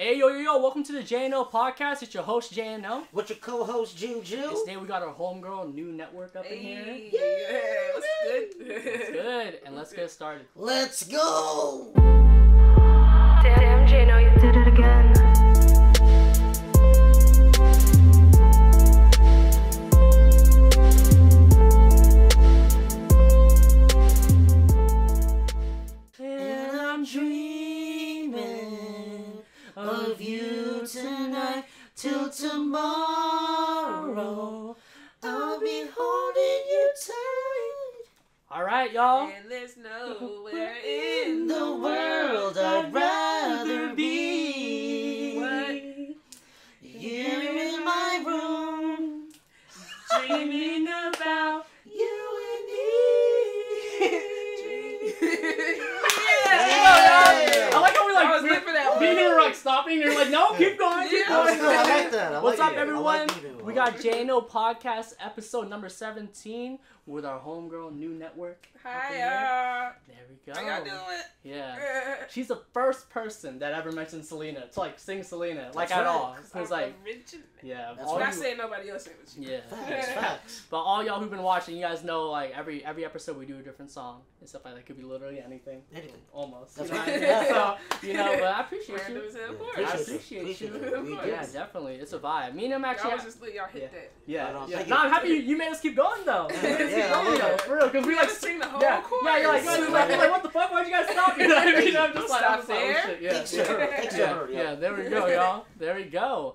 Hey yo yo yo! Welcome to the JNO podcast. It's your host JNO. What's your co-host Juju. Today we got our homegirl Nu Network up in here. Hey, yeah, what's good? It's good, and let's get started. Let's go. Damn, Jano, you did it again. Tomorrow. I'll be holding you tight. All right, y'all. And there's nowhere in In the world I'd rather be. What? Here in my room, Dreaming about. you and me. I like how we I like. was lit for that one. Me and you were like stopping. You're like, no, keep going, keep Yeah. I, was going. good. I like that. I What's like up, it. Everyone? like we got JNO podcast episode number 17 with our homegirl Nu Network. Hi, here. There we go. how y'all doing? Yeah. She's the first person that ever mentioned Selena to like sing Selena like That's at right. all. So it's like, Original. yeah, That's all Not you- saying nobody else ain't with you. yeah. Facts, facts. But all y'all who've been watching, you guys know like every every episode we do a different song and stuff like that. Could be literally anything, Anything. almost. That's you know right. what I mean? so you know, but I appreciate Random you. As hell, Yeah, of course. I appreciate appreciate Appreciate you. it. Of do. Yeah, definitely. It's a vibe. Me and him actually. Y'all was just lit. Y'all hit Yeah. that. yeah, Right on. yeah. Thank No. I'm happy you, you made us keep going though. Yeah, For yeah, real, I love it. for real, because we We like had sing the whole yeah, chorus. yeah, you're like, you're like, you're like, what the fuck? Why'd you guys stop? You know what I mean? I'm just like, stop I'm just like, oh, there. Yeah, Thanks yeah. to her. Thanks to yeah, there we go, y'all. There we go.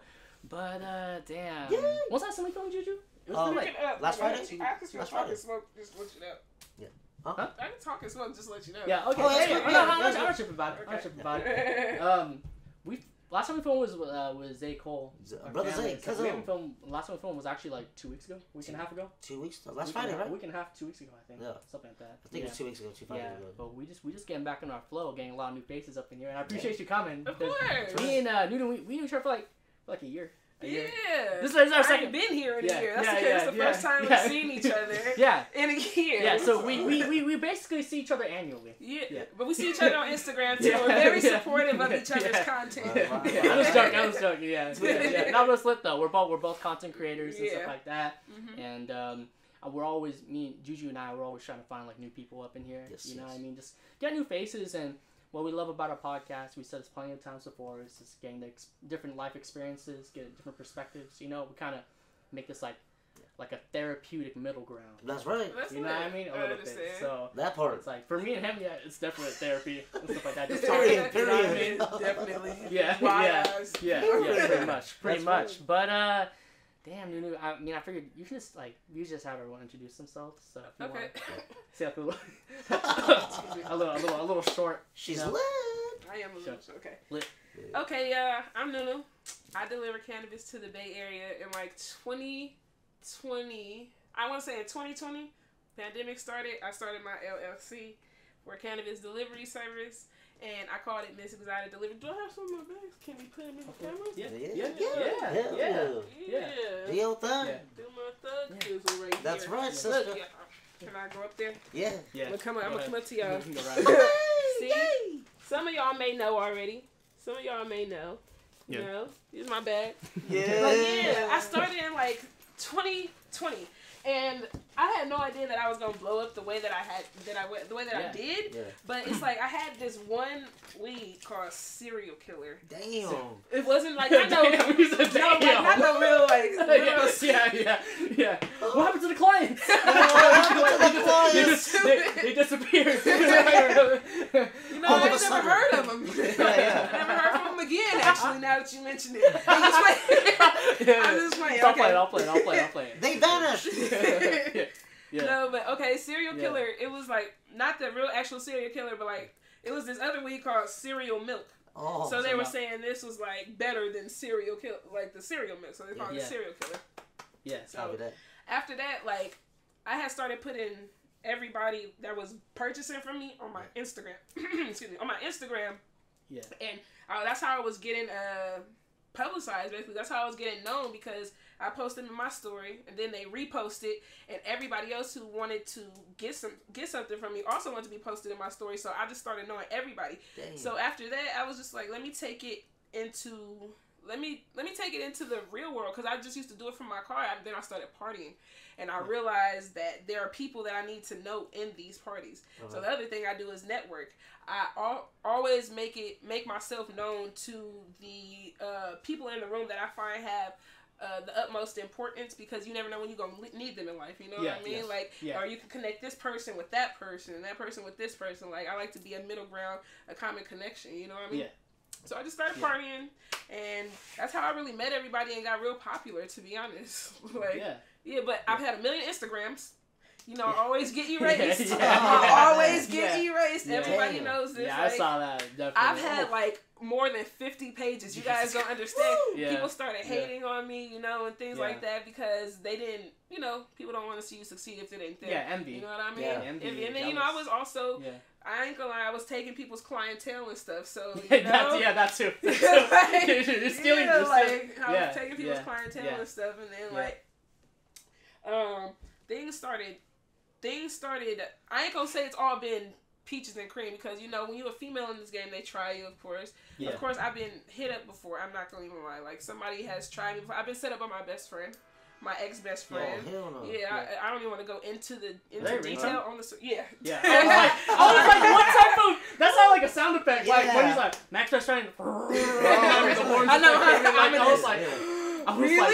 But uh, damn. Yeah. What's that something film, Juju? It was Um, like, up. last I can- Friday? I can Last talk Friday. and smoke. Just let you know. Yeah. Huh? Huh? I can talk and smoke. Just let you know. yeah. Okay. Oh, that's hey, good. no, Yeah, no, no, that's I'm good. not tripping about it. I'm not Okay. tripping about it. Um, we last time we filmed was with uh, was Zay Cole. Z- Brother family. Zay, So cousin. We haven't filmed. Last time we filmed was actually like two weeks ago, week and a half ago. Two weeks. Last Week Friday, and a- right? Week and a half, two weeks ago, I think. Yeah. Something like that. I think yeah. it was two weeks ago. Two Fridays Yeah, ago. but we just we just getting back in our flow, getting a lot of new faces up in here, and I appreciate you coming. Of course. Me and uh, Newton, we, we knew each other for like for like a year. A Yeah. year. This is our I second. been here in Yeah, a year. That's yeah, okay. yeah, the yeah, first time yeah. we've seen each other Yeah, in a year. yeah. So we, we, we, we basically see each other annually. Yeah, Yeah. but we see each other on Instagram too. Yeah, We're very yeah, supportive of each other's yeah. content. Wow, wow, Yeah, I was joking. I was joking. Yeah, yeah, yeah. Not real lit though. We're both we're both content creators and stuff like that, Mhm. and um, uh, we're always me, Juju, and I. We're always trying to find like new people up in here. Yes, you know yes. what I mean? Just get new faces and. What we love about our podcast, we said this plenty of times before, is just getting the ex- different life experiences, get different perspectives. You know, we kind of make this like, like a therapeutic middle ground. That's right. That's You know what I mean? A I little bit. So That part. it's like for me and him, yeah, it's definitely therapy and stuff like that. Just talking. Period. You know what I mean? Definitely. Yeah, yeah. Yeah, yeah, pretty much, pretty That's much. But uh, damn, Nunu. I mean, I figured you should just like you just have everyone introduce themselves. So if you Okay. want, say like a little, a little, a little, a little short. She's No. lit. I am a Sure. little okay. Lit. Okay, yeah, I'm Nunu. I deliver cannabis to the Bay Area in like 2020. I want to say in 2020, pandemic started. I started my LLC for cannabis delivery service, and I called it Miss Exotic Delivery. Do I have some of my bags? Can we put them in the camera? Yeah, Yeah. yeah, Yeah. yeah, yeah. Yeah. Yeah. Do your thing. Yeah. Do my thug Yeah. chisel right That's here. right, sister. Look, yeah. Can I go up there? Yeah. Yeah. I'm gonna come. up. I'm gonna come up to y'all. You can. See? Some of y'all may know already. Some of y'all may know. You know, here's my bag. Yeah. But yeah, I started in like 2020, and I had no idea that I was gonna blow up the way that I had that I went the way that Yeah. I did. Yeah. But it's like I had this one weed called Serial Killer. Damn. It wasn't like I know. Damn, he said No, like, not no real like. yeah, yeah, yeah, yeah. What happened to the clients? happened to the clients? They, just, they, they disappeared. You know, All of I a never heard of them. Yeah, yeah. I never heard from him again. Actually, now that you mention it, I'm just playing. I'm just playing. I'll okay. play it, I'll play it, I'll play it, I'll play it. They vanished. yeah. Yeah. No, but okay, serial Yeah. killer. It was like not the real actual serial killer, but like it was this other weed called cereal milk. Oh. so they so were not- saying this was like better than cereal kill, like the cereal milk. So they called Yeah. it serial killer. Yeah. Copy that. After that, like I had started putting everybody that was purchasing from me on my Instagram. excuse me, on my Instagram, Yeah. and uh, that's how I was getting uh publicized. Basically, that's how I was getting known because I posted in my story, and then they reposted, and everybody else who wanted to get some get something from me also wanted to be posted in my story. So I just started knowing everybody. So after that, I was just like, let me take it into let me let me take it into the real world because I just used to do it from my car. And then I started partying, and I realized that there are people that I need to know in these parties. So the other thing I do is network. I al- always make it make myself known to the uh, people in the room that I find have. Uh, the utmost importance because you never know when you're gonna need them in life. You know Yeah, what I mean? yes. Like, Yeah. or you can connect this person with that person, and that person with this person. Like, I like to be a middle ground, a common connection. You know what I mean? Yeah. So I just started Yeah. partying, and that's how I really met everybody and got real popular. To be honest, like yeah. yeah, but I've had a million Instagrams. You know, I always get erased. Yeah, yeah, I always get Yeah. erased. Yeah. Everybody knows this. Yeah, like, I saw that. Definitely. I've had like more than 50 pages. You guys don't understand. Yeah. People started Yeah. hating on me, you know, and things Yeah. like that because they didn't, you know, people don't want to see you succeed if it ain't there. yeah, envy. You know what I mean? Yeah. Envy, And, and then, you know, I was also, Yeah. I ain't gonna lie, I was taking people's clientele and stuff. So, you Yeah, know, that's, yeah, that's too. Like, you're stealing. yeah, you're like I yeah, was taking people's yeah, clientele and stuff, and then like, um, things started. Things started. I ain't gonna say it's all been peaches and cream because you know when you're a female in this game, they try you, of course. Of course, I've been hit up before. I'm not gonna even lie. Like somebody has tried me. Before. I've been set up by my best friend, my ex best Oh, friend. hell no. Yeah, I, I don't even want to go into the into they detail on the. Yeah. Yeah. I was like, I was like, what type of? That sounded like a sound effect. Like when Yeah. he's like, Max best friend. the I know, just, like, I'm came like, in I was this. like, Yeah. I was really? like,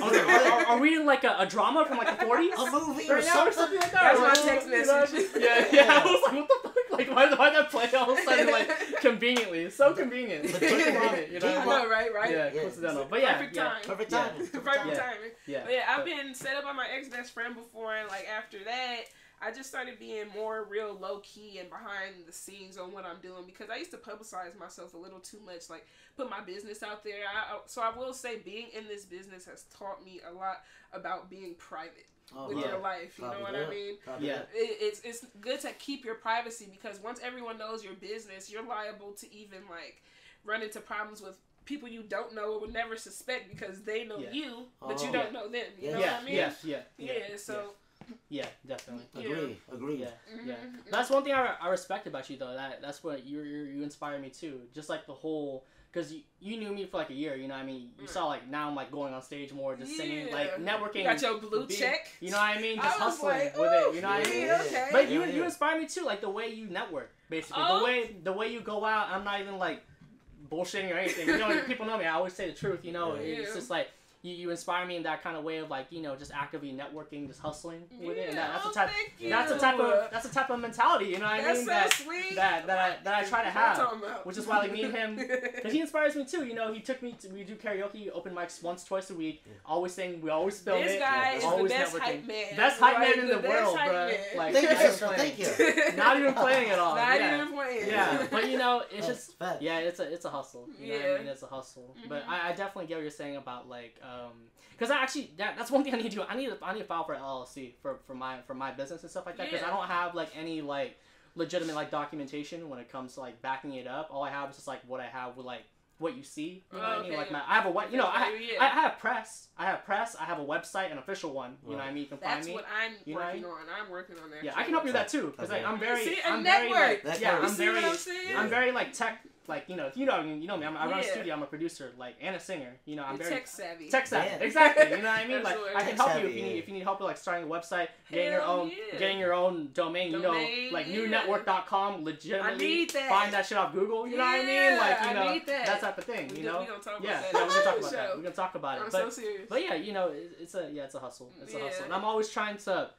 I was like, are, are- are we in like a, a drama from like the 40s? A movie Right or now or something? something like that. or my text you know? message. Yeah, yeah. I was like, what the fuck? Like, why, why that play all of a sudden, like, conveniently? It's so convenient. It's so convenient, you know? I know, right? Right. Yeah, Yeah. coincidental. But yeah, Perfect yeah. time. Perfect Yeah. timing. Perfect Yeah. timing. Yeah. But yeah, I've been set up by my ex best friend before, and like after that, I just started being more real low key and behind the scenes on what I'm doing because I used to publicize myself a little too much, like put my business out there. I, I- so I will say, being in this business has taught me a lot about being private Oh, with yeah. your life. You know what that. I mean? Copy Yeah. It, it's it's good to keep your privacy because once everyone knows your business, you're liable to even like run into problems with people you don't know or would never suspect because they know Yeah. you, but Oh. you don't know them. You Yeah. know yeah, what I mean? yeah, yeah, Yeah, so yeah, definitely. Yeah. Agree. Agree. Yeah, mhm, yeah. mhm. That's one thing I, I respect about you though. That that's what you you you inspire me too. Just like the whole because you, you knew me for like a year. You know what I mean. You Mm. saw like now I'm like going on stage more, just singing, like networking. You got your blue being- check. You know what I mean? I Just was hustling like, with "Ooh, it. You know what I mean? okay. But you you inspire me too, like the way you network, basically. Oh. The way the way you go out. I'm not even like bullshitting or anything. You know, people know me. I always say the truth. You know, Yeah. it's just like. You, you inspire me in that kind of way of like you know just actively networking just hustling with it and that, Yeah, that's oh, the type thank you. that's the type of that's the type of mentality you know what I mean so that sweet. that that I that I try to have you talking about? which is why like me and him because he inspires me too. You know, he took me to we do karaoke open mics once, twice a week. Always sing, we always film this it. guy is the best networking. hype man. Best hype Like, man in the, best world, bro. Like Thank you. Thank you. Not even playing at all. Not yeah. even playing. Yeah, but you know, it's Facts, just facts. yeah, it's a it's a hustle. You know what Yeah. I mean? It's a hustle. But Mhm. I, I definitely get what you're saying about like um Um, because I actually that, that's one thing I need to do. I need to I need to file for LLC for for my for my business and stuff like that because Yeah. I don't have like any like legitimate like documentation when it comes to like backing it up. All I have is just like what I have with like what you see. You know what I mean? Okay. Like my I have a what you know I, Yeah. I I have press. I have press. I have a website, an official one. You know what I mean? You can find me. That's me. what I'm You know what I working mean? on. I'm working on that. yeah, I can help you with that too because like, I'm very See, a I'm very like network. Yeah I'm see very what I'm saying? I'm very like tech, like you know, you know, you know me. I'm, I run a studio. I'm a producer, like and a singer. You know, I'm You're very tech savvy. tech savvy. Yeah. Exactly. You know what I mean? Like what- I can Tech help you if you need if you need help with like starting a website, getting your own, yeah. getting your own domain. You know, like yeah. newnetwork.com. Legitimately, I need that. find that shit off Google. You know what I mean? Like you know, need that. that type of thing. We You do- know? we gonna talk about Yeah, that. yeah, we're gonna talk about Show. that. We're gonna talk about it. I'm But so serious. but yeah, you know, it's a yeah, it's a hustle. It's a hustle, and I'm always trying to,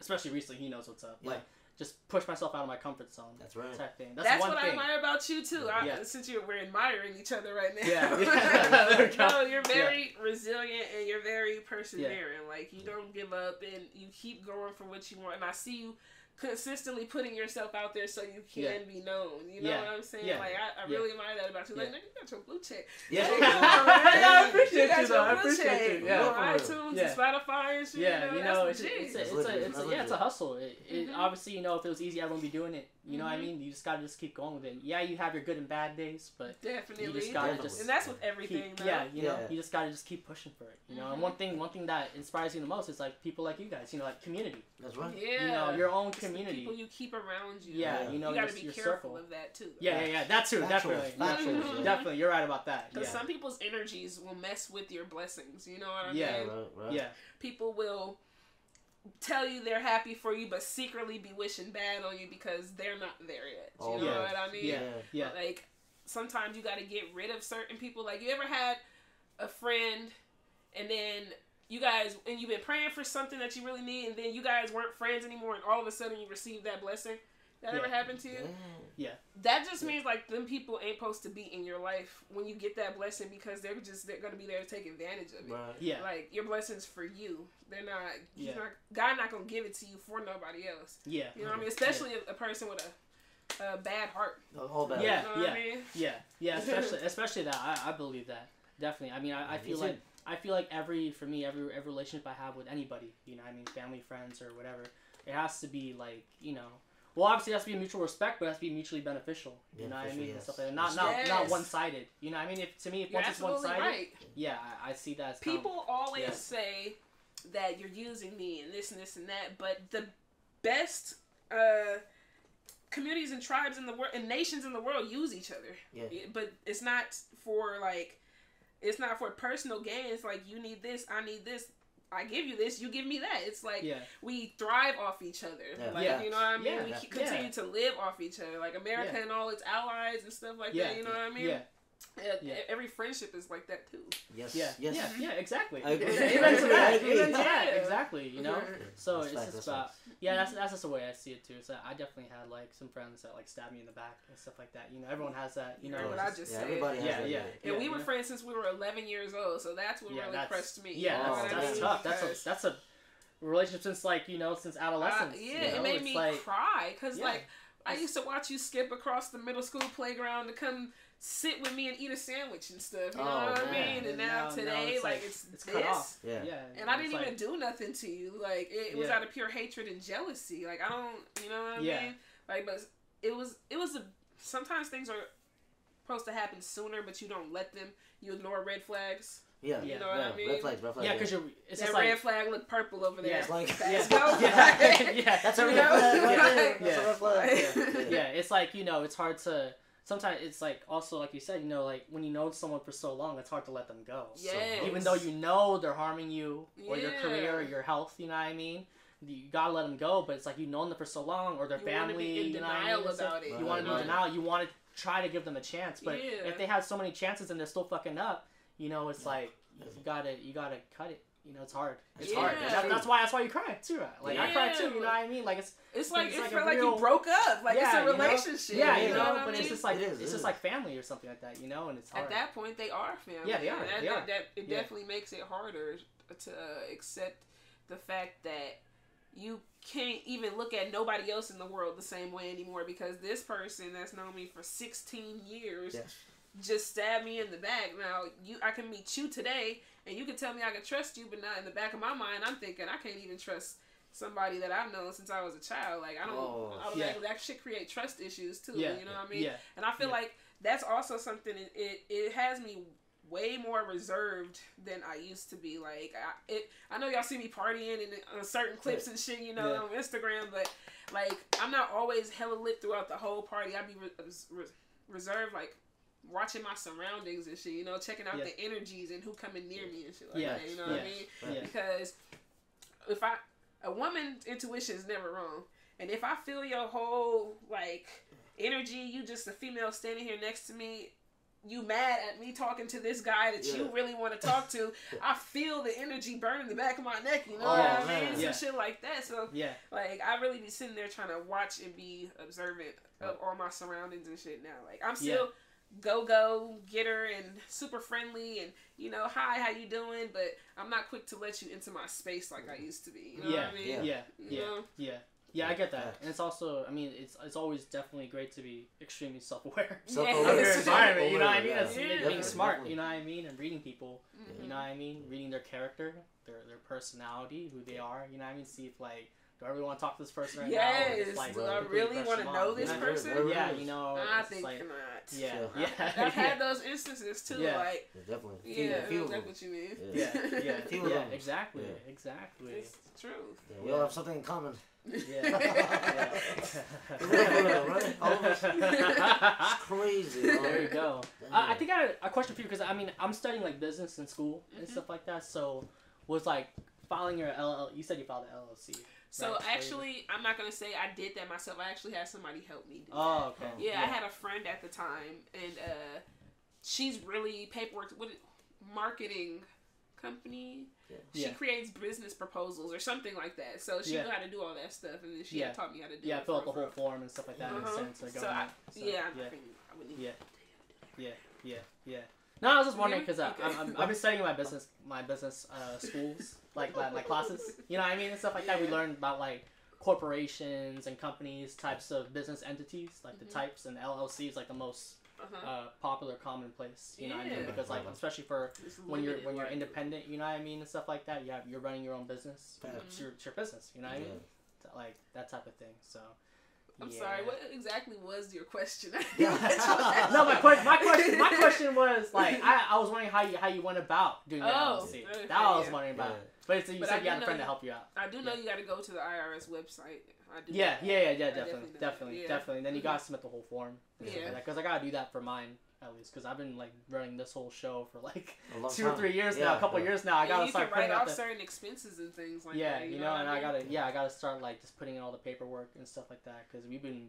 especially recently, he knows what's up. Yeah. Like just push myself out of my comfort zone. That's right. Type thing. That's, That's, one what thing. I admire about you too. I, Yeah. Since you're we're admiring each other right now. Yeah, yeah. There we go. no, you're very resilient and you're very persevering. Like you don't give up and you keep going for what you want. And I see you consistently putting yourself out there so you can Yeah. be known. You know Yeah. what I'm saying? Yeah. Like I, I really admire that about you. Like nigga, you got your blue check. Yeah. Like, Yeah, I appreciate got you, though. I blue appreciate check. you. Yeah. on iTunes Yeah. and Spotify and shit. Yeah, you you know, know, that's it's, it's, a, it's, a, it's, a, yeah, it's a hustle. It, it, Mhm. obviously, you know, if it was easy, I wouldn't be doing it. You know what I Mhm. mean? You just gotta just keep going with it. Yeah, you have your good and bad days, but Definitely. you just gotta Definitely. just and that's with everything. keep, yeah, you know, Yeah. you just gotta just keep pushing for it. You know, and Mhm. one thing, one thing that inspires you the most is like people like you guys. You know, like community. That's right. Yeah. You know, your own It's community. people you keep around you. yeah, Yeah. you know, you gotta your, be your careful circle. of that too. Yeah, yeah, yeah. That's true. Factual, Definitely, factual, definitely, definitely. You're right about that. Because Yeah, some people's energies will mess with your blessings. You know what I Yeah. mean? Right, right. yeah, People will tell you they're happy for you, but secretly be wishing bad on you because they're not there yet. You Oh, know yeah. what I mean? Yeah. yeah, Like sometimes you got to get rid of certain people. Like you ever had a friend, and then you guys and you've been praying for something that you really need, and then you guys weren't friends anymore, and all of a sudden you received that blessing. That ever Yeah. happened to you? Yeah. That just means like them people ain't supposed to be in your life when you get that blessing because they're just they're gonna be there to take advantage of it. Right. yeah, Like your blessing's for you. They're not. He's Yeah. not. God not gonna give it to you for nobody else. yeah, You know what I mean? Especially a, a person with a, a bad heart. All bad. Yeah. You know what I mean? yeah, yeah. Especially, especially that. I, I believe that definitely. I mean, I, I Me feel too. like I feel like every for me every every relationship I have with anybody, you know, I mean, family, friends, or whatever, it has to be like you know. Well, obviously, it has to be mutual respect, but it has to be mutually beneficial. You know what I Beneficial, mean? And stuff like that. Not not Yes. not one sided. You know what I mean? If to me, if You're once it's one sided, right. yeah, I, I see that as kind of- People always Yeah. say that you're using me and this and this and that, but the best uh, communities and tribes in the world and nations in the world use each other. Yeah. But it's not for like, it's not for personal gain. It's like you need this, I need this. I give you this, you give me that. It's like yeah, we thrive off each other. Yeah. Like Yeah. you know what I mean? Yeah. We continue Yeah. to live off each other. Like America Yeah. and all its allies and stuff like yeah, that. You know what I mean? Yeah, Yeah, Yeah. Every friendship is like that too. Yes. yeah, Yes. yeah, yeah, exactly. I agree. Yeah, I Amen to that. Amen to that. Yeah. Exactly. You know. So That's it's facts, just about facts. yeah. That's that's just the way I see it too. So I definitely had like some friends that like stabbed me in the back and stuff like that. You know, everyone has that. You know, Right, what I just- just yeah, said. everybody has Yeah, that. yeah. And we were know? friends since we were 11 years old, so that's what Yeah, really that's- pressed me. Yeah, you know Oh, that's, that's tough. That's a that's a relationship since like you know since uh, adolescence. yeah, you it made It's me like, cry because Yeah. like I used to watch you skip across the middle school playground to come sit with me and eat a sandwich and stuff. You oh, know Oh, what I mean? meand And now, now- now today, it's like, like- it's it's this, cut off. Yeah. Yeah, and I didn't like- even do nothing to you. Like it, was Yeah. out of pure hatred and jealousy. Like I don't, you know what I Yeah. mean? Like, but it was it was a. Sometimes things are supposed to happen sooner, but you don't let them. You ignore red flags. Yeah. You know what I yeah. mean? Red flags. Red flags. Yeah, because you're. It's that just red like. flag look purple over there. Yeah. It's like- Let's Yeah. Yeah. yeah. That's a You red flag. Yeah. That's a red flag. Yeah. yeah, it's like you know, it's hard to. Sometimes it's like also like you said, you know, like when you know someone for so long, it's hard to let them go. So, even though you know they're harming you or your career or your health, you know what I mean. You gotta let them go, but it's like you've known them for so long, or their You family. you know what I mean? about it. You want to be in denial. You want to try to give them a chance, but Yeah. if they have so many chances and they're still fucking up, you know, it's Yeah. like you gotta you gotta cut it. You know, it's hard. It's Yeah. hard. That, that's why that's why you cry too. Right? Like I cry too. You know what I mean? Like it's It's like It's it like a like real- you broke up. Like Yeah, it's a you know? relationship. yeah, you you know, know, what I but mean? it's just like It is, it's just like family or something like that, you know, and it's hard. At that point, they are family. Yeah, they are, And That, they that, are. that- it Yeah. definitely makes it harder to accept the fact that you can't even look at nobody else in the world the same way anymore because this person that's known me for 16 years Yes. Just stab me in the back. Now you, I can meet you today, and you can tell me I can trust you, but not in the back of my mind, I'm thinking I can't even trust somebody that I've known since I was a child. Like I don't, Oh. automatically that should create trust issues too. yeah, You know what I mean? Yeah, And I feel Yeah. like that's also something. It, it it has me way more reserved than I used to be. Like I it, I know y'all see me partying and on uh, certain clips and shit, you know, Yeah. on Instagram, but like I'm not always hella lit throughout the whole party. I be re- re- reserved, like watching my surroundings and shit. You know, checking out Yeah. the energies and who coming near me and shit like Yeah. that. You know what I mean? Yeah, because if I a woman's intuition is never wrong, and if I feel your whole like energy, you just a female standing here next to me, you mad at me talking to this guy that you really want to talk to, I feel the energy burn in the back of my neck. You know Oh, what I mean? Yeah. Some shit like that. So yeah, like I really be sitting there trying to watch and be observant of all my surroundings and shit now. Like I'm still go go getter and super friendly and you know hi how you doing, but I'm not quick to let you into my space like I used to be. You know yeah, what I mean? yeah, Yeah. yeah, You know? yeah, yeah. I get that, and it's also, I mean, it's it's always definitely great to be extremely self-aware. Self-aware. of your Yes. environment, you know what I mean? Yeah. That's Yeah. being Definitely, smart, you know what I mean, and reading people, Mhm. you know what I mean, reading their character, their their personality, who they are, you know what I mean. See if like, do I really want to talk to this person right now? Yes. like, Do I really want to know this you person? Right, right. Yeah, you know, I it's think like, not. yeah, Sure. yeah, I've had those instances too. Yeah. Like, Yeah, definitely. yeah, Few- I few know of them. exactly what you mean. yeah, yeah, Few of yeah, exactly, Yeah. exactly. It's the truth. Yeah, we all have something in common. Yeah. Yeah, right? All of us. It's crazy. man. there you go. I, I think I had a question for you because I mean I'm studying like business in school and Mhm. stuff like that. So was like filing your LL. You said you filed an LLC. So right? actually, I'm not gonna say I did that myself. I actually had somebody help me do that. Oh, okay. Yeah, I had a friend at the time, and uh, she's really paperwork. What marketing company? Yeah. She Yeah. creates business proposals or something like that. So she Yeah. knew how to do all that stuff, and then she Yeah. taught me how to do Yeah, it. fill out the whole form and stuff like that in a Uh-huh. sense. Of So. I, So, yeah, yeah. I, I Yeah. Yeah, yeah, yeah, yeah. No, I was just wondering Yeah? because Okay. I'm, I'm, I've been studying my business, my business uh, schools, like my, my classes. You know what I mean and stuff like that. We Yeah. learned about like corporations and companies, types of business entities, like Mhm. the types, and LLC is like the most Uh-huh. uh, popular, commonplace. You know what I mean? Because like especially for It's when you're when you're like- independent, you know what I mean and stuff like that. You have you're running your own business. Mhm. It's your, it's your business. You know what I mean? Like that type of thing. So. I'm yeah. sorry. What exactly was your question? No, my question, my question, my question was like, I, I was wondering how you how you went about doing the Oh, LLC. okay, that I was yeah. wondering about. Yeah. But it's, you But said I you had a friend know to help you out. I do know Yeah. you got to go to the IRS website. I do. Yeah, know yeah, yeah, yeah, I definitely, definitely know definitely, Yeah. definitely. Then you Mhm. gotta submit the whole form. Yeah. Because I gotta do that for mine at least. Because I've been like running this whole show for like A long two or three years Yeah, now, a couple yeah. years now. I gotta you start can write putting out off the certain expenses and things like yeah, that. you know, what and I I gotta yeah, I gotta start like just putting in all the paperwork and stuff like that. Because we've been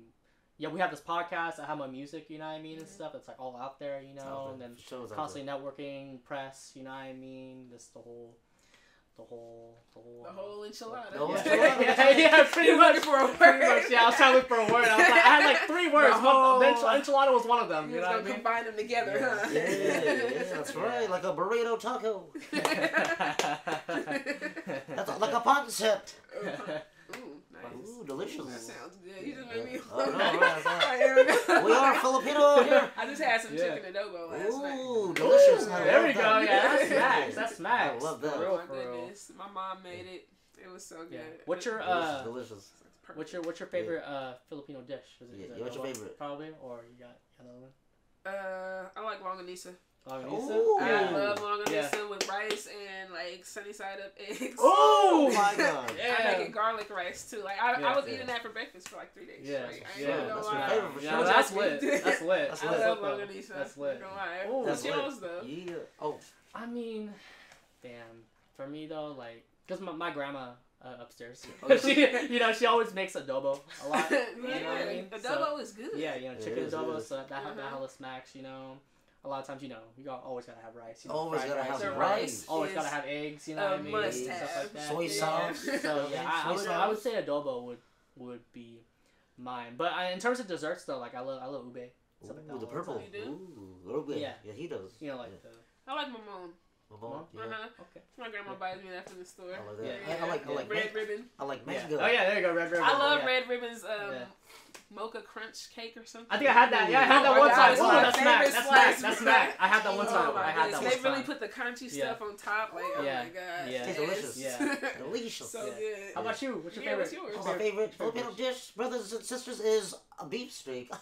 yeah, we have this podcast. I have my music, you know what I mean, and Mhm. stuff. It's like all out there, you know, and then For sure it's out constantly networking, press, you know what I mean? Just the whole, the whole, the whole. The whole enchilada. The whole yeah, enchilada. yeah, yeah, pretty much. for a Pretty word. much, yeah. I was trying to look for a word. I, was like, I had like three words. The whole- the enchil- enchilada was one of them. You You know gonna what combine them together, Yeah. huh? Yeah, yeah, that's right. Like a burrito taco. That's like a concept. Ooh, nice. Ooh, delicious. That sounds good. You just made me. Oh, no, right, I We are Filipino here. I just had some Yeah. chicken adobo last night. Ooh, delicious. I there love we go. that. Yeah, that's Yeah. smacks. That's smacks. I love that. Oh my for real. goodness, my mom made it. It was so good. Yeah. What's your Delicious, uh? delicious. Perfect. What's your what's your favorite uh Filipino dish? Is Yeah, is yeah, what's your favorite? Probably, or you got another one? Uh, I like longanisa. Longanisa? Ooh. I love longanisa with rice and like sunny side up eggs. Oh my god. Yeah. I make it garlic rice too. Like I, Yeah. I was Yeah. eating that for breakfast for like three days. Yeah, straight. I yeah, gonna that's lie. my favorite Yeah, sure. that's lit. That's lit. That's I lit. love longanisa. That's lit. Not gonna lie. Ooh. What's That's yours though? Yeah. Oh, I mean, damn. For me though, like, cause my, my grandma uh, upstairs, Oh, she you know she always makes adobo a lot. yeah, You know what I mean? adobo is good. Yeah, you know chicken adobo, it is. so that that, that Uh-huh. hella smacks. You know, a lot of times you know you got, always gotta have rice. You know, Always gotta rice, have The you know, rice. Always gotta have eggs. You know what I mean? must Stuff have. like that. Soy Yeah. sauce. So yeah, I, I Soy would I would say adobo would would be mine. But I, in terms of desserts though, like I love I love ube. Stuff like that Ooh, the the purple. time. You do? Ooh, little bit. Yeah. Yeah, he does. You know, like yeah. the I like mamon. My yeah. Uh-huh. okay. My grandma buys me that from the store. I like that. Yeah. I, I like, I like, red man- ribbon. I like Yeah. mango. Oh yeah, there you go, red ribbon. I love yeah. red ribbon's um, Yeah. mocha crunch cake or something. I think I had that. Yeah, I had Oh that my one God, time. it's Ooh, that's smack. That's slice. smack. That's smack. I had that one Oh time. my I had goodness. that They really put the crunchy Yeah. stuff on top. Like, oh Yeah. my god. Yeah. It's delicious. Yeah. Delicious. So Yeah. good. How about you? What's your Yeah, favorite? what's yours? Oh, my favorite Filipino dish, brothers and sisters, is a beef steak.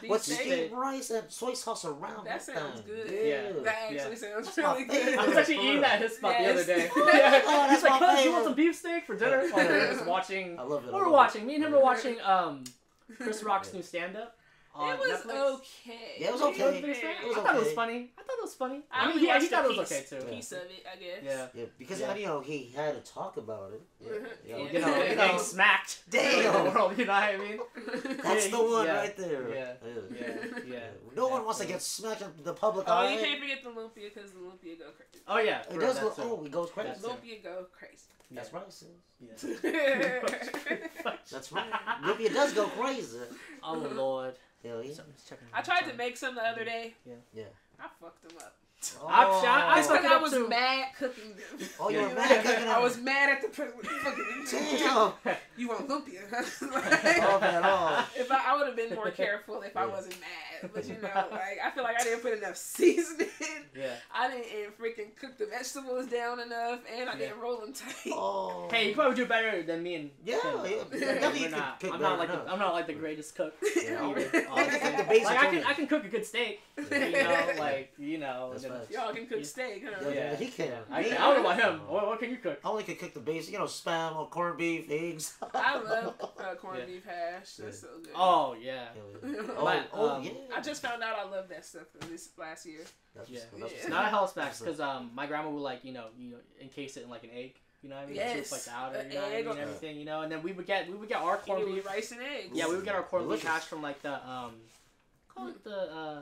Beef With steak? steamed rice and soy sauce around. That sounds thing. good. Yeah. That actually Yeah. sounds That's my really favorite. good. I was actually eating that at his spot the other day. Oh, yeah. that's He's like, my "Cuz, you want some beef steak for dinner?" While we were just watching. I love it. We were watching. It. Me and him were watching um Chris Rock's new stand up on It was Netflix. okay. Yeah, it was okay. was a big fan? It was I thought it was funny. I thought it was funny. I I mean, yeah, he thought a it was okay too. Piece of it, I guess. Yeah. Yeah, because Yeah. you know he had to talk about it. Yeah, Mhm. you know, Yeah. You know, you getting know, smacked. Damn. the world. You know what I mean? that's Yeah, the one yeah, right there. yeah, Yeah, yeah. No one wants to get smacked in the public eye. Oh, eye. you can't forget the lumpia because the lumpia go crazy. Oh yeah. It does go. Oh, it goes crazy. That's. Lumpia go crazy. That's Yeah. right, sis. Yeah. That's right. Maybe does go crazy. Oh lord. Hell yeah. Something's checking. I tried to make some the other day. Yeah. Yeah. I fucked them up. I've- I- oh. I It's fucked because it I was too. mad cooking them. Oh, you Yeah. were mad cooking I was mad at the person fucking Damn. You want lumpia? Oh, man, oh. If I, I would have been more careful if I wasn't mad. but you know, like I feel like I didn't put enough seasoning. Yeah. I didn't freaking cook the vegetables down enough, and I Yeah. didn't roll them tight. Oh. Hey, you probably do better than me and Yeah, Tim. yeah. Yeah, Definitely We're not, I'm not like than the. I'm not like the greatest cook. Yeah, either. I oh, can honestly. cook the basics like I can. I can cook a good steak. You know, like you know. That's then- facts. Y'all can cook Yeah. steak, huh? Yeah, Yeah. he can. I, Me? I don't know about him. What, what can you cook? I only can cook the basics, you know, spam or corned beef, eggs. I love uh, corned Yeah. beef hash. That's so good. Oh yeah. Yeah, yeah. Oh, But, oh, um, yeah. I just found out I love that stuff this last year. That's Yeah. what's- that's Yeah. Not a up. health because um my grandma would like you know you know encase it in like an egg. You know what I mean? Yes. Just like the outer, you know what I egg mean? or- Everything, you know. And then we would get we would get our corned beef. rice and eggs. Yeah, we would get our corned beef hash from like the um, call it the uh,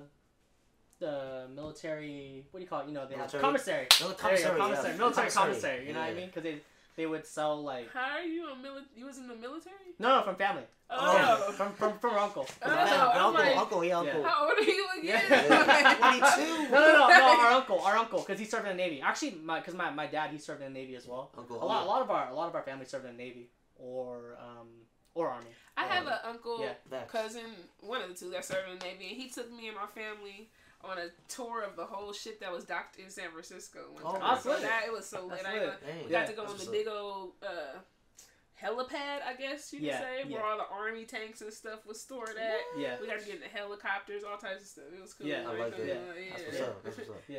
the military. What do you call it? You know, they Military- have commissary. No, There you go, commissary, yeah. commissary, military Commissary, commissary. You know what I mean? Because they they would sell like How are you a mili- You was in the military? no no from family Oh. from from from our uncle. 'Cause Oh, Yeah, dad- uncle, like- uncle, yeah, uncle. How old are you again? Yeah. Twenty-two. No, no, no, no, our uncle, our uncle, because he served in the Navy. Actually, my, because my, my dad, he served in the Navy as well. Uncle, A lot, a lot of our, a lot of our family served in the Navy or, um, or Army. I have an uncle, Yeah. Cousin, one of the two that served in the Navy, and he took me and my family on a tour of the whole shit that was docked in San Francisco. One Oh, time. that's so lit. that it was so lit. That's I lit. Dang, we Yeah. got to go on the big old uh, helipad, I guess you could Yeah, say, where all the army tanks and stuff was stored at. Yeah. We got to get in the helicopters, all types of stuff. It was cool. Yeah, I like that. Yeah.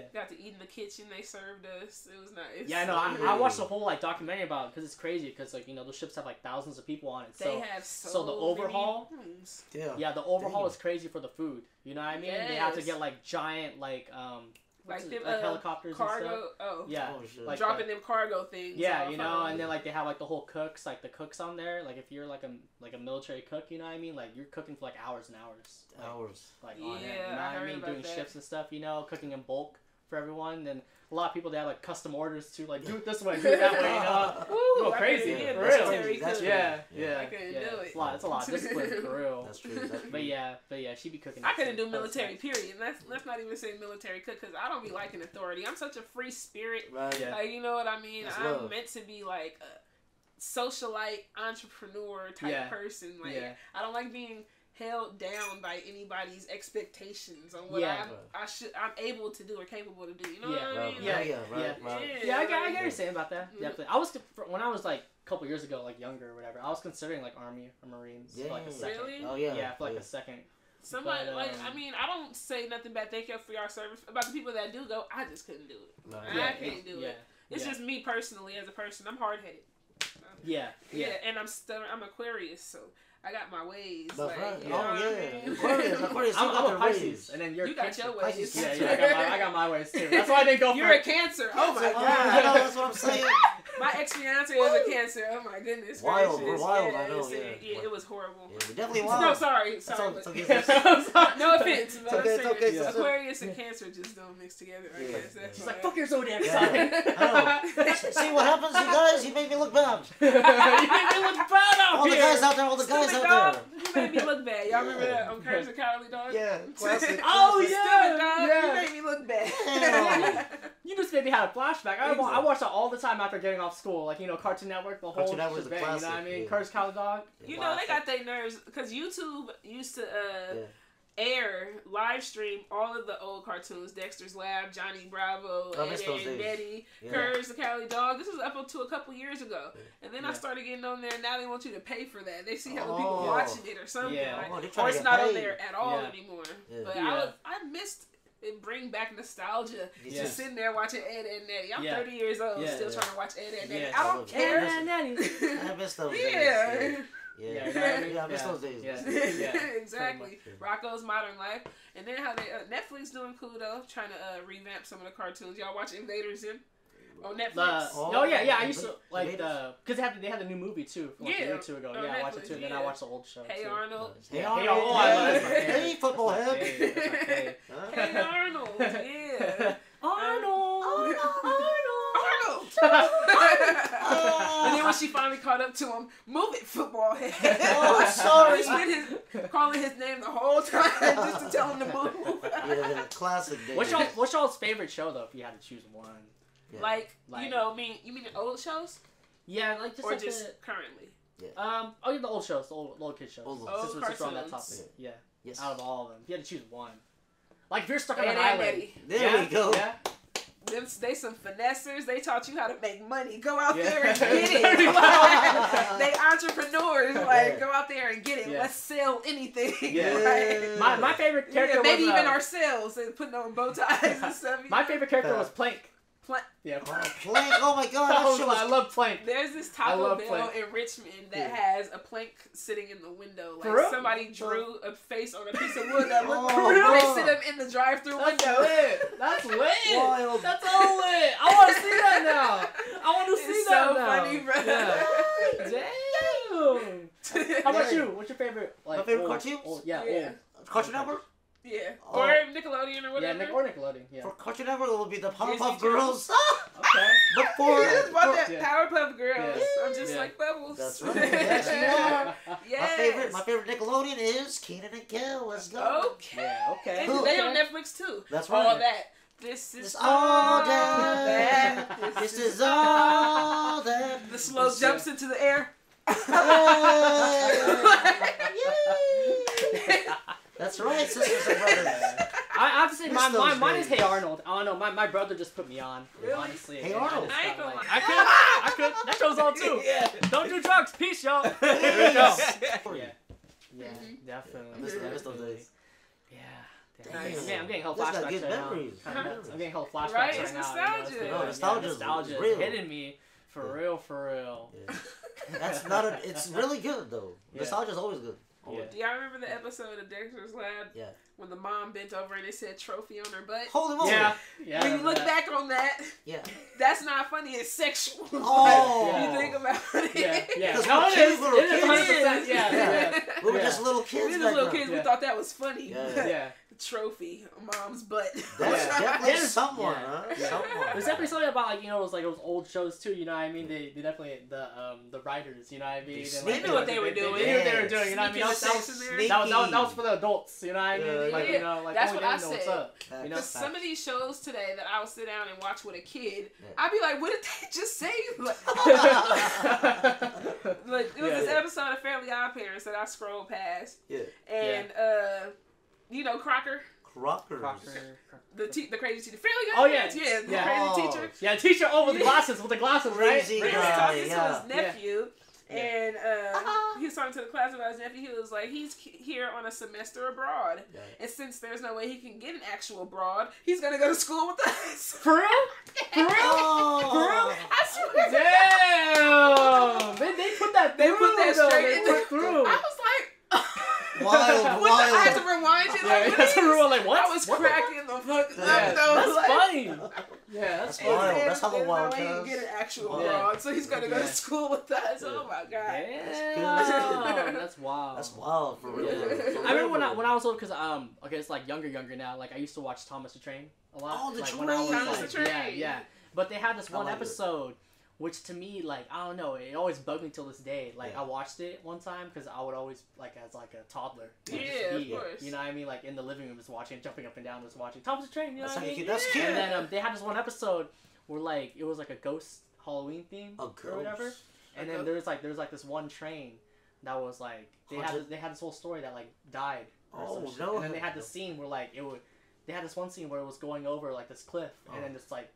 That's yeah. up. That's what's up. Got to eat in the kitchen. They served us. It was nice. Yeah, I know. I, I watched the whole like documentary about it because it's crazy because like you know those ships have like thousands of people on it. They So have so, so the overhaul- many. Yeah. yeah, the overhaul Damn. is crazy for the food. You know what I mean? They have to get like giant like um Like it, them, like uh, helicopters and stuff. Cargo. Oh. Yeah, Oh, like dropping the- them cargo things. Yeah, you know, and then like they have like the whole cooks, like the cooks on there. Like if you're like a like a military cook, you know what I mean? Like you're cooking for like hours and hours. Like, Hours. like on it. You know I what I mean? Doing that. shifts and stuff, you know, cooking in bulk for everyone. And a lot of people they have like custom orders too, like do it this way, do it that way, you know. Woo, Go crazy, couldn't be a for real. That's cook. Yeah, Yeah. yeah, I couldn't yeah. do It's a lot. It's a lot. of Discipline for real. That's true. That's true. But yeah, but yeah, she be cooking. I couldn't do military, stuff. period. Let's let's not even say military cook because I don't be liking authority. I'm such a free spirit. Right. Yeah. Like you know what I mean. That's I'm love. meant to be like a socialite entrepreneur type Yeah. person. Like Yeah. I don't like being held down by anybody's expectations on what Yeah. I'm, I should I'm able to do or capable to do. You know Yeah. what I Right, mean? Yeah. right, yeah, right, yeah. right. Yeah, I get, I like- get what you're saying about that. Mhm. Definitely. I was when I was like a couple years ago, like younger or whatever. I was considering like army or marines for like a second. Really? Oh yeah. Yeah, for like yeah. a second. Somebody But, like um, I mean I don't say nothing bad. Thank you for your service. About the people that do go, I just couldn't do it. Right. I can't do yeah, it. It's yeah. just me personally as a person. I'm hard headed. Yeah, Yeah. yeah. and I'm stubborn. I'm Aquarius, so I got my ways. That's like, right. you know Oh, what I yeah. mean? Aquarius, Aquarius. I'm, got I'm a Pisces, ways. and then you're You got your ways. Pisces, Yeah, Cancer. yeah, I got, my, I got my ways too. That's why I didn't go for You're for a it. Cancer. Oh my god. I know, that's what I'm saying. My ex fiance is a Cancer. Oh my goodness. Wild, gracious. we're wild, Yeah, I know, it's- yeah. it was horrible. Yeah, we're definitely No, wild. sorry, It's sorry. all- it's okay. Sorry. no offense, but It's I'm okay, it's okay, it's Aquarius and Cancer just don't mix together. I Yeah, guess yeah. that's She's like, fuck your zodiac Yeah. sign. I See what happens, you guys? You make me look bad. you make me look bad out All the guys out there, all the guys Stupid out dog, there. you made me look bad. Y'all remember Yeah. that on Courage the Cowardly Dog? Yeah, classic. Oh, Stupid yeah, dog, yeah. you made me look bad. You just made me have a flashback. I, wa- I watched that all the time after getting off school. Like, you know, Cartoon Network, the whole Cartoon Network's a shebang, You know what I mean? yeah. Courage Cow Dog. You know, they got their nerves because YouTube used to uh, Yeah. air, live stream all of the old cartoons Dexter's Lab, Johnny Bravo, I Ed, Ed, and days. Betty, Yeah. Courage the Cowardly Dog. This was up until a couple years ago. And then I started getting on there, and now they want you to pay for that. They see how Oh. people watching it or something. Yeah. like- Oh, or it's get not on there at all Yeah. anymore. Yeah. But Yeah. I, was, I missed it bring back nostalgia. Yeah. Just sitting there watching Ed, Edd n Eddy. I'm Yeah. 30 years old, Yeah. still Yeah. trying to watch Ed, Edd n Eddy. Yeah. I I don't love care. Yeah, Nanny. I miss those days. Yeah. Yeah. Yeah, Yeah, you know what I miss Yeah. those days. Yeah. man. Yeah. exactly. Pretty Rocko's Modern Life, and then how they uh, Netflix doing cool though, trying to uh, revamp some of the cartoons. Y'all watch Invader Zim on Netflix? The, Oh, oh yeah, yeah. I used to like the because they had they had the new movie too from like a year or two ago. on Yeah, I watched it Netflix, too, and then I watched the old show. hey too. Arnold. Hey, Hey, Arnold. oh, I love. Hey, football head. Hey, hey. Hey Arnold. Yeah. Arnold. Arnold. Arnold. And then when she finally caught up to him, move it, football head. Oh, sorry. He spent his, calling his name the whole time just to tell him to move. Yeah, classic days. What's y'all What's y'all's favorite show though? If you had to choose one. Yeah. Like, Like- you know, I mean you mean the old shows Yeah, like just or like just the, currently? Yeah. um oh yeah the old shows, the old, the old kid shows. Old Since we're, since on that cartoons. topic. Yeah. Yes. out of all of them. If you had to choose one. Like if you're stuck on And an island. Betty. There yeah, we go. Yeah. Them, they some finessers. They taught you how to make money. Go out Yeah. there and get it. they entrepreneurs. Yeah. Like go out there and get it. Yeah. Let's sell anything. Yeah. Right? My, my favorite character Yeah, maybe was even uh, ourselves and putting on bow ties and stuff. my know? favorite character was Plank. Plank. Yeah. Plank. Oh my god, I, that shit was- I love Plank. There's this Taco Bell Plank. in Richmond that Yeah. has a plank sitting in the window. Like For real? somebody drew a face on a piece of wood that looked Oh, real. They sit them in the drive-through That's window. lit. That's lit. Wild. That's all lit. I want to see that now. I want to see It's that so now. funny, bro. Yeah. Damn. How about you? What's your favorite? Like My favorite old- cartoons? old- yeah, Yeah. old. Cartoon Network? Yeah. Oh. Or Nickelodeon or Yeah, whatever. Nick or Nickelodeon. Yeah. For Cartoon Network, it would be the Disney Powerpuff Channel. Girls. Okay. but for, You just bought that Yeah. Powerpuff Girls. Yeah. I'm just Yeah. like Bubbles. That's right. Yes, you are. Yes. my favorite, my favorite Nickelodeon is Kenan and Kel. Let's go. Okay. Yeah. Okay. And they on okay. Netflix too. That's All right. that. This is It's all all that. that. This is all that. The slow This, jumps into the air. That's right, sisters and brothers. I I have to my, my, those mine is. Hey Arnold. I don't know. My, my brother just put me on. Really? Honestly. Hey and I Arnold. I ain't gonna like- I could. I could. That show's on too. yeah. Don't do drugs. Peace, y'all. There we go. Yeah. Yeah. Mhm. Definitely. Miss- miss those definitely. days. Yeah. Nice. Damn. Man, I'm getting hell This got flashbacks right memories. now. Good I'm getting hell flashbacks Right? right, It's now. nostalgia. You know, No, yeah, nostalgia's nostalgia real. hitting me for Yeah. real, for real. Yeah. That's not a. It's really good though. Yeah. Nostalgia's always good. Oh, Always. Do y'all remember the episode of Dexter's Lab? Yeah. When the mom bent over and it said trophy on her butt? Holy moly. Yeah. Yeah. when you look that- back on that, Yeah. that's not funny. It's sexual. Oh. you think about it. Yeah. Yeah. Because No, we're it kids, little kids. 100%. Yeah. Yeah. We were just little kids We back as little kids, we thought that was funny. Yeah. Yeah. Trophy, mom's butt. That's Yeah. definitely There's- someone, yeah. huh? Yeah. Someone. There's definitely something about like you know those like those old shows too. You know what I mean? They, they definitely the um the writers. You know what I mean? They And, sneak like, knew what they were doing. They, knew what they were doing. You know what I mean? That was, that, was, sex in there. Sneaky. that, was, that, was, that was for the adults. You know what I mean? Yeah, like yeah. you know, like That's only what I they know what's said. up. You know? Some of these shows today that I would sit down and watch with a kid, Yeah. I'd be like, what did they just say? Like, like it was Yeah. this episode of Fairly Odd Parents that I scrolled past, Yeah. and uh, you know Crocker, Crockers. Crocker. the te- the crazy teacher, Fairly Odd Oh, yeah. Parents, yeah, the Yeah. crazy Oh. teacher. Yeah, teacher. Oh, with the glasses, with the glasses, right? Crazy He was guy. talking yeah. to his nephew, Yeah. and uh, he was talking to the class about his nephew. He was like, he's here on a semester abroad, Yeah. and since there's no way he can get an actual abroad, he's gonna go to school with us. For real? For real? Oh. I swear. Damn! They, they put that. They through, put that straight They in the- through. I was like, Wild, what the, I had to rewind it. Yeah, Like, what that's is a this? Like what? I was What cracking the fuck up. Yeah, though. that's like, funny. Yeah, that's That's and wild. then That's hella there's wild, No way he can cuz. get an actual Yeah. abroad, so he's gonna go Yeah. to school with us. Oh my god. Damn, that's wild. That's wild for real. Yeah. For I real, remember when I for when. I was old because um okay it's like younger younger now like I used to watch Thomas the Train a lot. Oh, the like, Train. when I was, Thomas like, the Train. Yeah, yeah. But they had this I one like it. Episode, which to me like I don't know it always bugged me till this day. Like Yeah. I watched it one time because I would always like as like a toddler. Yeah, just of be, course. You know what I mean? Like in the living room, just watching, jumping up and down, just watching Thomas the Train. You know That's what I mean? that's Yeah. cute. And then um, they had this one episode where like it was like a ghost Halloween theme A or whatever. ghost. And A then ghost? there's like there's like this one train that was like they had this, they had this whole story that like died. Or Oh, some shit. no. And then they had this scene where like it would they had this one scene where it was going over like this cliff and Oh. then just like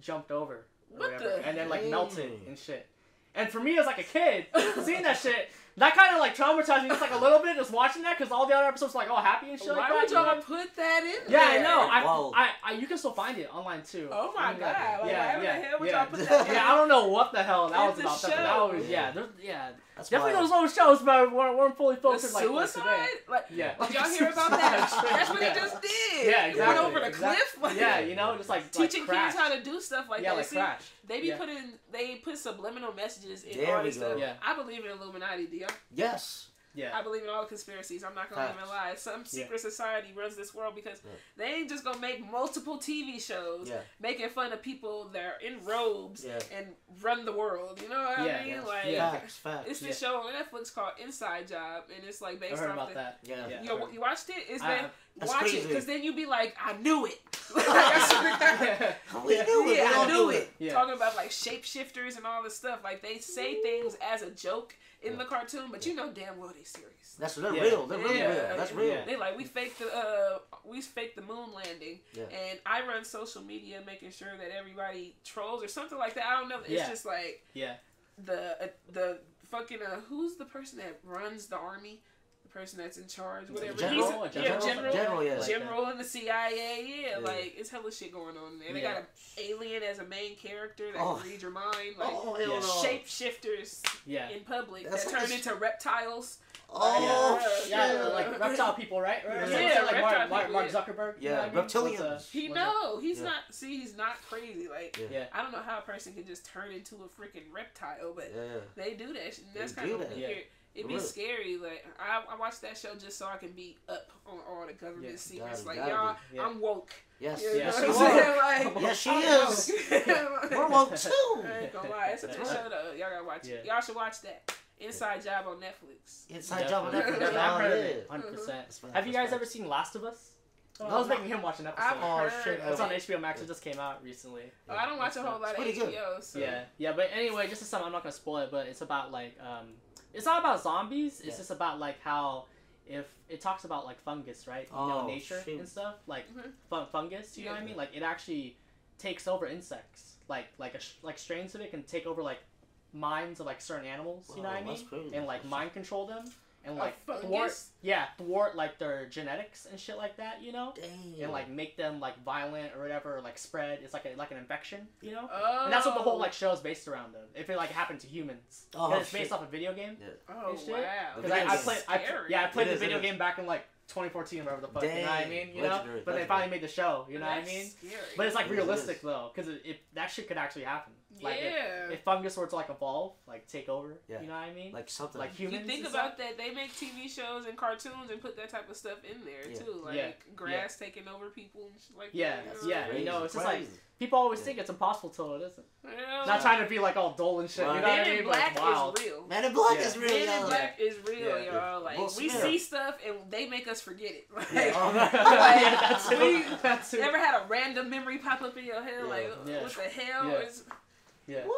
jumped over or What whatever the and then like melted and shit. And for me as like a kid, seeing that shit, that kind of like traumatized me just like a little bit just watching that because all the other episodes were like all happy and shit Why like would that. you know? y'all put that in Yeah, I know. I, Wow. I, I, you can still find it online too. Oh my I mean, God, like, yeah, why the yeah, would yeah. y'all put that in? Yeah, I don't know what the hell that It's was about. That, but that was yeah, there's, yeah. That's Definitely wild. those old shows, but weren't, weren't fully The filtered like, like suicide? today. Like, Yeah. did y'all hear about that? That's what Yeah. he just did. Yeah, He went exactly, over the exactly. cliff. Like, Yeah, you know, just like teaching like kids how to do stuff like yeah, that. like See, Crash. They be Yeah. putting they put subliminal messages in There all this stuff. Yeah. I believe in Illuminati, do y'all? Yes. Yeah. I believe in all the conspiracies. I'm not gonna even lie. Some Yeah. secret society runs this world because Yeah. they ain't just gonna make multiple TV shows Yeah. making fun of people that are in robes Yeah. and run the world. You know what Yeah, I mean? Like Yeah. Facts. Facts. it's this show on Netflix called Inside Job, and it's like I based about the. that. Yeah. Yeah. Yo, you watched it? It's been watch it because then you'd be like, I knew it. Like. I We knew it. Yeah, we I knew it. Yeah. Talking about like shapeshifters and all this stuff. Like they say things as a joke in Yeah. the cartoon, but you know damn well they serious. That's they're Yeah. real. They're really Yeah. real. That's real. Yeah. They like we faked the uh we faked the moon landing, Yeah. and I run social media making sure that everybody trolls or something like that. I don't know. It's Yeah. just like Yeah. the uh, the fucking uh, who's the person that runs the army, the person that's in charge, whatever. General? He's, A yeah, general? general. General, yeah. Like General in the CIA, yeah, Yeah. like it's hella shit going on there. They Yeah. got an alien as a main character that Oh. can read your mind, like Oh, hell Yeah. shapeshifters Yeah. in public That's that like turn a- into reptiles. Oh, Yeah. shit. Yeah, like reptile people, right? right? Yeah. Like, Yeah, like reptile Mark, Mark, people, Mark yeah. Zuckerberg. you Yeah, know what I mean? reptilians. He no, he's Yeah. not. See, he's not crazy. Like Yeah. Yeah. I don't know how a person can just turn into a freaking reptile, but Yeah. they do that. and That's kind of that. weird. Yeah. It'd be Really? scary. Like I, I watched that show just so I can be up on all the government Yeah. secrets. Gotta- like gotta y'all. Yeah. I'm woke. Yes. You know Yes, you are. Like, Yes, she I'm is. woke. We're woke too. I ain't gonna lie, it's a good show though. Y'all gotta watch it. Y'all should watch that. Inside Job on Netflix. Inside job on Definitely. Netflix. Definitely. I've heard of it, 100%. That's fine, Have you guys ever seen Last of Us? Oh, I was making him watch an episode. Oh, shit, It's on. HBO Max. It just came out recently. Oh, I don't watch a whole lot of pretty. HBO. So. Yeah, yeah, but anyway, just to sum, I'm not gonna spoil it, but it's about like, um, it's not about zombies. It's Yeah. just about like how if it talks about like fungus, right? You know, Oh, nature shoot. and stuff, like Mhm. fun- fungus. You know what I mean? Like it actually takes over insects. Like like a sh- like strains of it can take over like minds of like certain animals. You know what I mean? crazy. And like mind control them and A like thwart yeah thwart like their genetics and shit like that. You know. Damn. And like make them like violent or whatever, or, like spread. It's like a, like an infection, you know. Oh. And that's what the whole oh. like show is based around. Though, if it like happened to humans, Oh, 'Cause it's based off a video game. Oh shit. wow. Because I, I played, I, yeah, I played It the is, video game back in like 2014, whatever the fuck. You know what I mean? You know. Legendary, But they finally made the show. You know what I That's mean? Scary. But it's like it realistic is. though, because it, it that shit could actually happen. Like if, yeah. if fungus were to like evolve, like take over. Yeah. You know what I mean? Like something. Like humans. you think about stuff. that, they make TV shows and cartoons and put that type of stuff in there Yeah. too, like Yeah. grass taking over people and shit like Yeah, that. You know? yeah, you know, it's just like- People always Yeah. think it's impossible till it isn't. Yeah. Not trying to be like all dull and shit. You know Right. what I mean? in Black it's wild. is real. Man in Black Yeah. is real. Men in. Black is real, Yeah. y'all. Like Will we Smith. see stuff and they make us forget it. Like, Yeah. Like, that's we- it. That's it. Ever had a random memory pop up in your head? Like, what the hell? Yeah. It's- Yeah. What?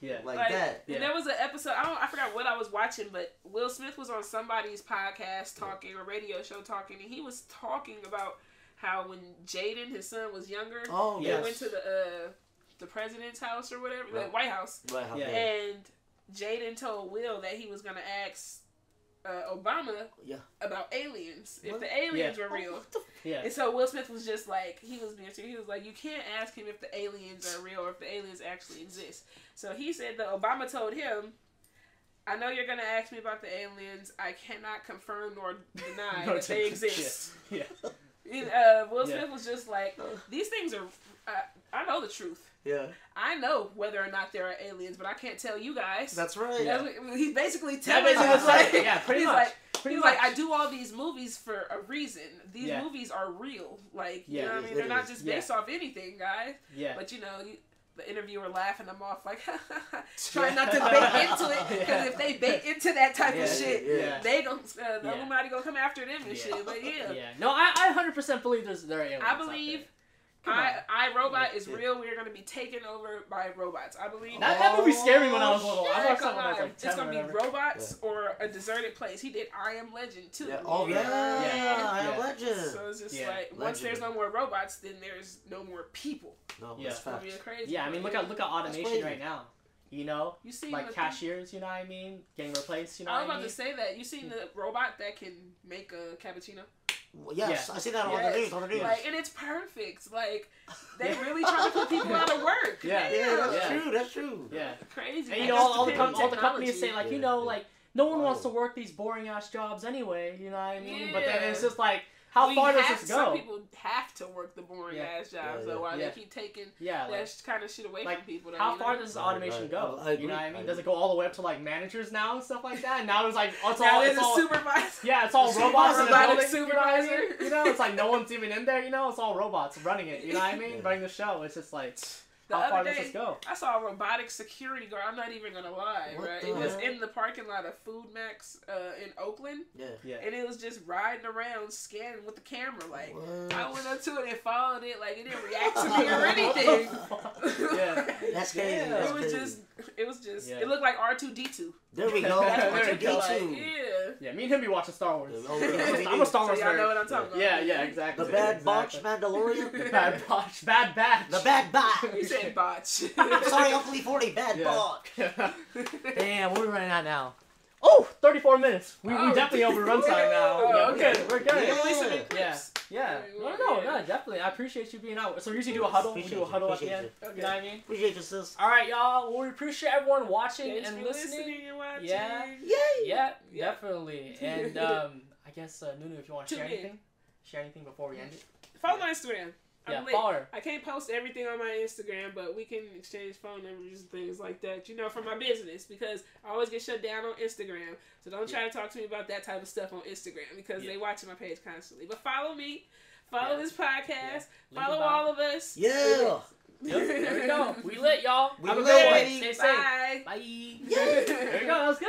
Yeah. Like, Like, that. Yeah. There was an episode. I don't. I forgot what I was watching, but Will Smith was on somebody's podcast talking, or radio show talking, and he was talking about how when Jaden, his son, was younger, Oh, they Yes. yes. went to the uh, the president's house or whatever, the White House, Right, how Yeah. and Jaden told Will that he was gonna ask uh, Obama Yeah. about aliens, if the aliens Yeah. were real. What the f- Yeah. And so Will Smith was just like he was being serious. He was like, you can't ask him if the aliens are real or if the aliens actually exist. So he said that Obama told him, "I know you're gonna ask me about the aliens. I cannot confirm nor deny No, that they exist." Yeah. And, uh, Will Yeah. Smith was just like, "These things are. I I know the truth. Yeah. I know whether or not there are aliens, but I can't tell you guys." That's right. That's what- he basically telling us like, like, yeah, pretty he's much. like, pretty He's much. like, I do all these movies for a reason. These Yeah. movies are real. Like, Yeah, you know what I mean? They're it not is. just Yeah. based off anything, guys. yeah. But you know, you, the interviewer laughing them off, like, trying not to bait into it. Because Yeah. if they bait into that type Yeah, of shit, yeah. they gon' uh, the Yeah. Illuminati gonna come after them and Yeah. shit. But yeah, Yeah. No, I, I 100% believe there's there are aliens. I out believe there. Come I. I Robot Yeah. is real. We are gonna be taken over by robots. I believe. That, that movie scared me when I was Oh, little. I Yeah, watched that come when I was on. like 10 it's gonna be whatever. robots or a deserted place. He did I Am Legend too. Yeah. Oh, yeah. Yeah. I am legend. So it's just Yeah. like once there's no more robots, then there's no more people. No, Yeah. that's It's facts. be a crazy. Yeah, I mean, look at look at automation right now. You know, You see like the- cashiers. You know what I mean? Getting replaced. You know I was what I about mean? to say that. You seen hmm. the robot that can make a cappuccino? Well, Yes, Yeah. I see that on Yes. the news. On the news. Like, and it's perfect. Like, they really trying to put people out of work. Yeah. yeah, that's Yeah. true. That's true. Yeah. Crazy. And you know, all, all the com- all the companies say like, you know, yeah. like no one wants to work these boring ass jobs anyway. You know what I mean? But then it's just like, how We far does have- this Some go? people have to work the boring Yeah. ass jobs, Yeah, though, yeah. while Yeah. they keep taking Yeah. Like, that kind of shit away like, from people. Though, how you know? far does this Right, automation right. go? I- I you know what I I mean? Does it go all the way up to like managers now and stuff like that? And now it's like, oh, it's now all, there's it's a all supervisor. yeah, it's all The robots in the robotic building. You know, what I mean? supervisor. you know, it's like no one's even in there. You know, it's all robots running it. You know what I mean? Yeah. Running the show. It's just like, The How far other does day, this go? I saw a robotic security guard. I'm not even gonna lie, What right? the It was in the parking lot of Food Max uh, in Oakland, Yeah. Yeah. and it was just riding around scanning with the camera. Like What? I went up to it and followed it. Like it didn't react to me or anything. Yeah. That's crazy. Yeah. That's it was crazy. just, it was just, Yeah. it looked like R two D two. There we go. That's There what you you go. get yeah. Yeah, me and him be watching Star Wars. Yeah, we I'm a Star So Wars y'all know what I'm talking about. Yeah, yeah, exactly. The bad botch exactly. Mandalorian. Bad botch. Bad batch. The bad botch. You said botch. Sorry, Uncle E Forty. Bad Yeah. botch. Damn, what are we running at now? Oh, 34 minutes. We, Oh. we definitely over runtime now. Oh, yeah, we're okay. good. We're good. Yeah. Releasing in Yeah, clips. yeah. Yeah, No, no, yeah. no, definitely. I appreciate you being out. So we usually do a huddle. We Appreciate do a huddle at the appreciate end. Okay. You know what I mean? Appreciate you, sis. All right, y'all. Well, we appreciate everyone watching Thanks and listening. listening and watching. Yeah. Yay. Yeah, Yeah. definitely. And um, I guess uh, Nunu, if you want to share anything, share anything before we end it. Follow my Instagram. I'm follow her. I can't post everything on my Instagram, but we can exchange phone numbers and things like that, you know, for my business because I always get shut down on Instagram. So don't try to talk to me about that type of stuff on Instagram because Yeah. they watching my page constantly. But follow me, follow Yeah. this podcast, Link follow in all of us. Yeah. Yep, there we go. We lit, y'all. We Have a lit, good one. Stay safe. Bye. Bye. Yay. There you go. That was good.